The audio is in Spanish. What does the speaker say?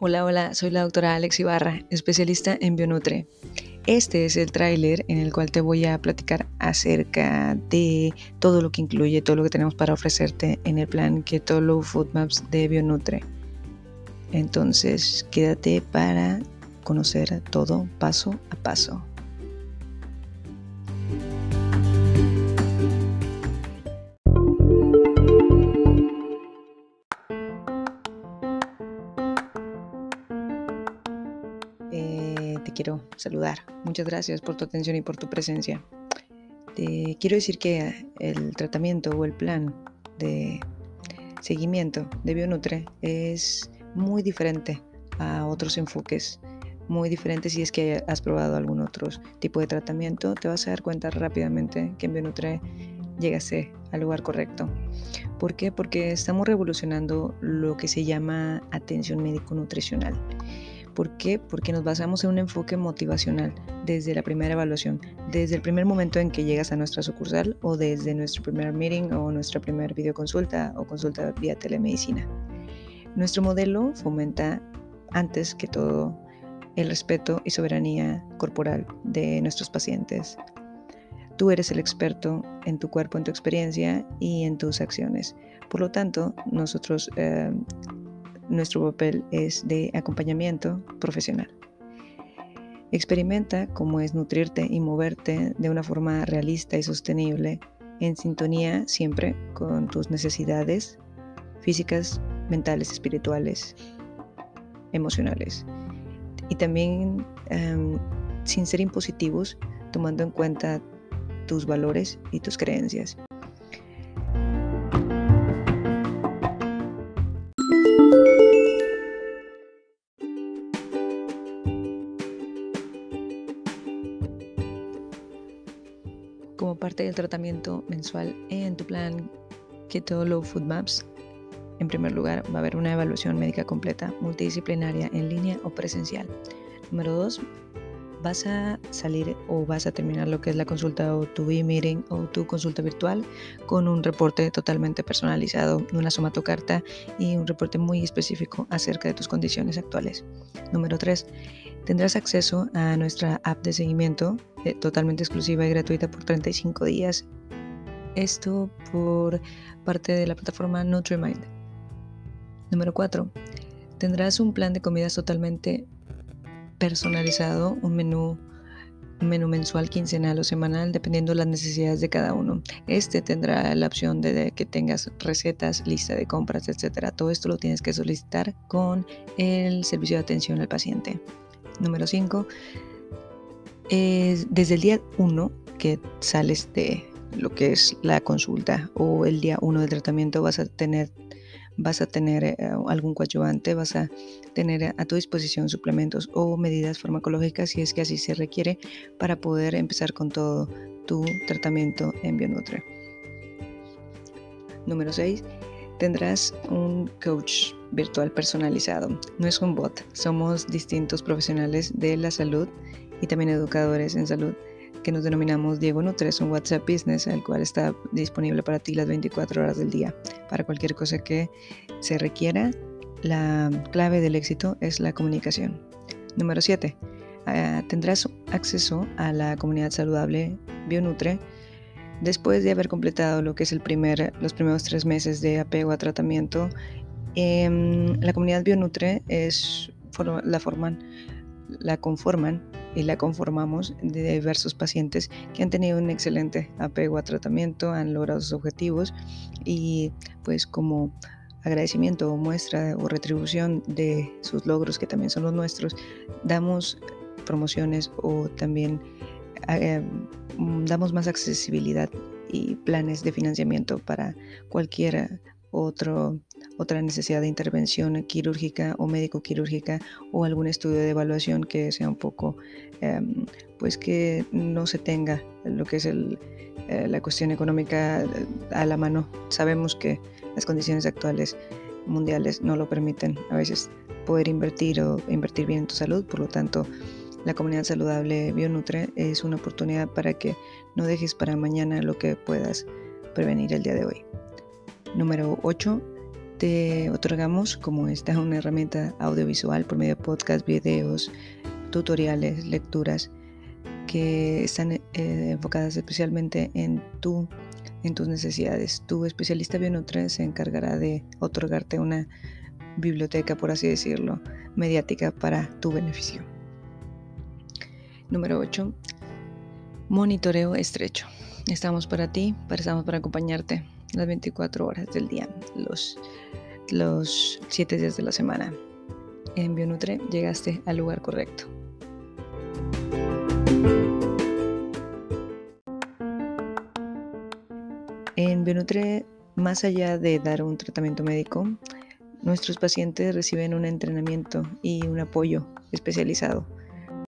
Hola, hola, soy la doctora Alex Ibarra, especialista en Bionutre. Este es el tráiler en el cual te voy a platicar acerca de todo lo que incluye, todo lo que tenemos para ofrecerte en el plan Keto Low Food Maps de Bionutre. Entonces, quédate para conocer todo paso a paso. Quiero saludar. Muchas gracias por tu atención y por tu presencia. Te quiero decir que el tratamiento o el plan de seguimiento de Bionutre es muy diferente a otros enfoques, muy diferente si es que has probado algún otro tipo de tratamiento, te vas a dar cuenta rápidamente que en Bionutre llegase al lugar correcto. ¿Por qué? Porque estamos revolucionando lo que se llama atención médico-nutricional. ¿Por qué? Porque nos basamos en un enfoque motivacional desde la primera evaluación, desde el primer momento en que llegas a nuestra sucursal o desde nuestro primer meeting o nuestra primera videoconsulta o consulta vía telemedicina. Nuestro modelo fomenta antes que todo el respeto y soberanía corporal de nuestros pacientes. Tú eres el experto en tu cuerpo, en tu experiencia y en tus acciones. Por lo tanto, nosotros eh, nuestro papel es de acompañamiento profesional. Experimenta cómo es nutrirte y moverte de una forma realista y sostenible, en sintonía siempre con tus necesidades físicas, mentales, espirituales, emocionales. Y también em, sin ser impositivos, tomando en cuenta tus valores y tus creencias. Como parte del tratamiento mensual en tu plan Keto Low Food Maps. En primer lugar, va a haber una evaluación médica completa, multidisciplinaria, en línea o presencial. Número dos, vas a salir o vas a terminar lo que es la consulta o tu e-meeting o tu consulta virtual con un reporte totalmente personalizado, una somatocarta y un reporte muy específico acerca de tus condiciones actuales. Número 3. Tendrás acceso a nuestra app de seguimiento eh, totalmente exclusiva y gratuita por 35 días. Esto por parte de la plataforma NutriMind. Número 4. Tendrás un plan de comidas totalmente personalizado, un menú, menú mensual, quincenal o semanal, dependiendo de las necesidades de cada uno. Este tendrá la opción de, que tengas recetas, lista de compras, etcétera. Todo esto lo tienes que solicitar con el servicio de atención al paciente. Número 5. desde el día 1 que sales de lo que es la consulta o el día 1 del tratamiento vas a tener vas a tener eh, algún coadyuvante, vas a tener a tu disposición suplementos o medidas farmacológicas si es que así se requiere para poder empezar con todo tu tratamiento en Bionutre. Número 6. Tendrás un coach virtual personalizado. No es un bot, somos distintos profesionales de la salud y también educadores en salud que nos denominamos Diego Nutre, es un WhatsApp Business, el cual está disponible para ti las 24 horas del día. Para cualquier cosa que se requiera, la clave del éxito es la comunicación. Número 7. Ah, tendrás acceso a la comunidad saludable BioNutre después de haber completado lo que es el primer, los primeros tres meses de apego a tratamiento. Em, la comunidad BioNutre es, la forman la conforman y la conformamos de diversos pacientes que han tenido un excelente apego a tratamiento, han logrado sus objetivos y pues como agradecimiento o muestra o retribución de sus logros que también son los nuestros, damos promociones o también eh, damos más accesibilidad y planes de financiamiento para cualquier otro otra necesidad de intervención quirúrgica o médico-quirúrgica o algún estudio de evaluación que sea un poco, em, pues que no se tenga lo que es el, eh, la cuestión económica a la mano. Sabemos que las condiciones actuales mundiales no lo permiten a veces poder invertir o invertir bien en tu salud, por lo tanto la comunidad saludable Bionutre es una oportunidad para que no dejes para mañana lo que puedas prevenir el día de hoy. Número 8 Te otorgamos, como esta es una herramienta audiovisual por medio de podcasts, videos, tutoriales, lecturas, que están eh, enfocadas especialmente en tu en tus necesidades. Tu especialista Bionutre se encargará de otorgarte una biblioteca, por así decirlo, mediática para tu beneficio. Número 8. Monitoreo estrecho. Estamos para ti, estamos para acompañarte las 24 horas del día, los, los 7 días de la semana. En Bionutre llegaste al lugar correcto. En Bionutre, más allá de dar un tratamiento médico, nuestros pacientes reciben un entrenamiento y un apoyo especializado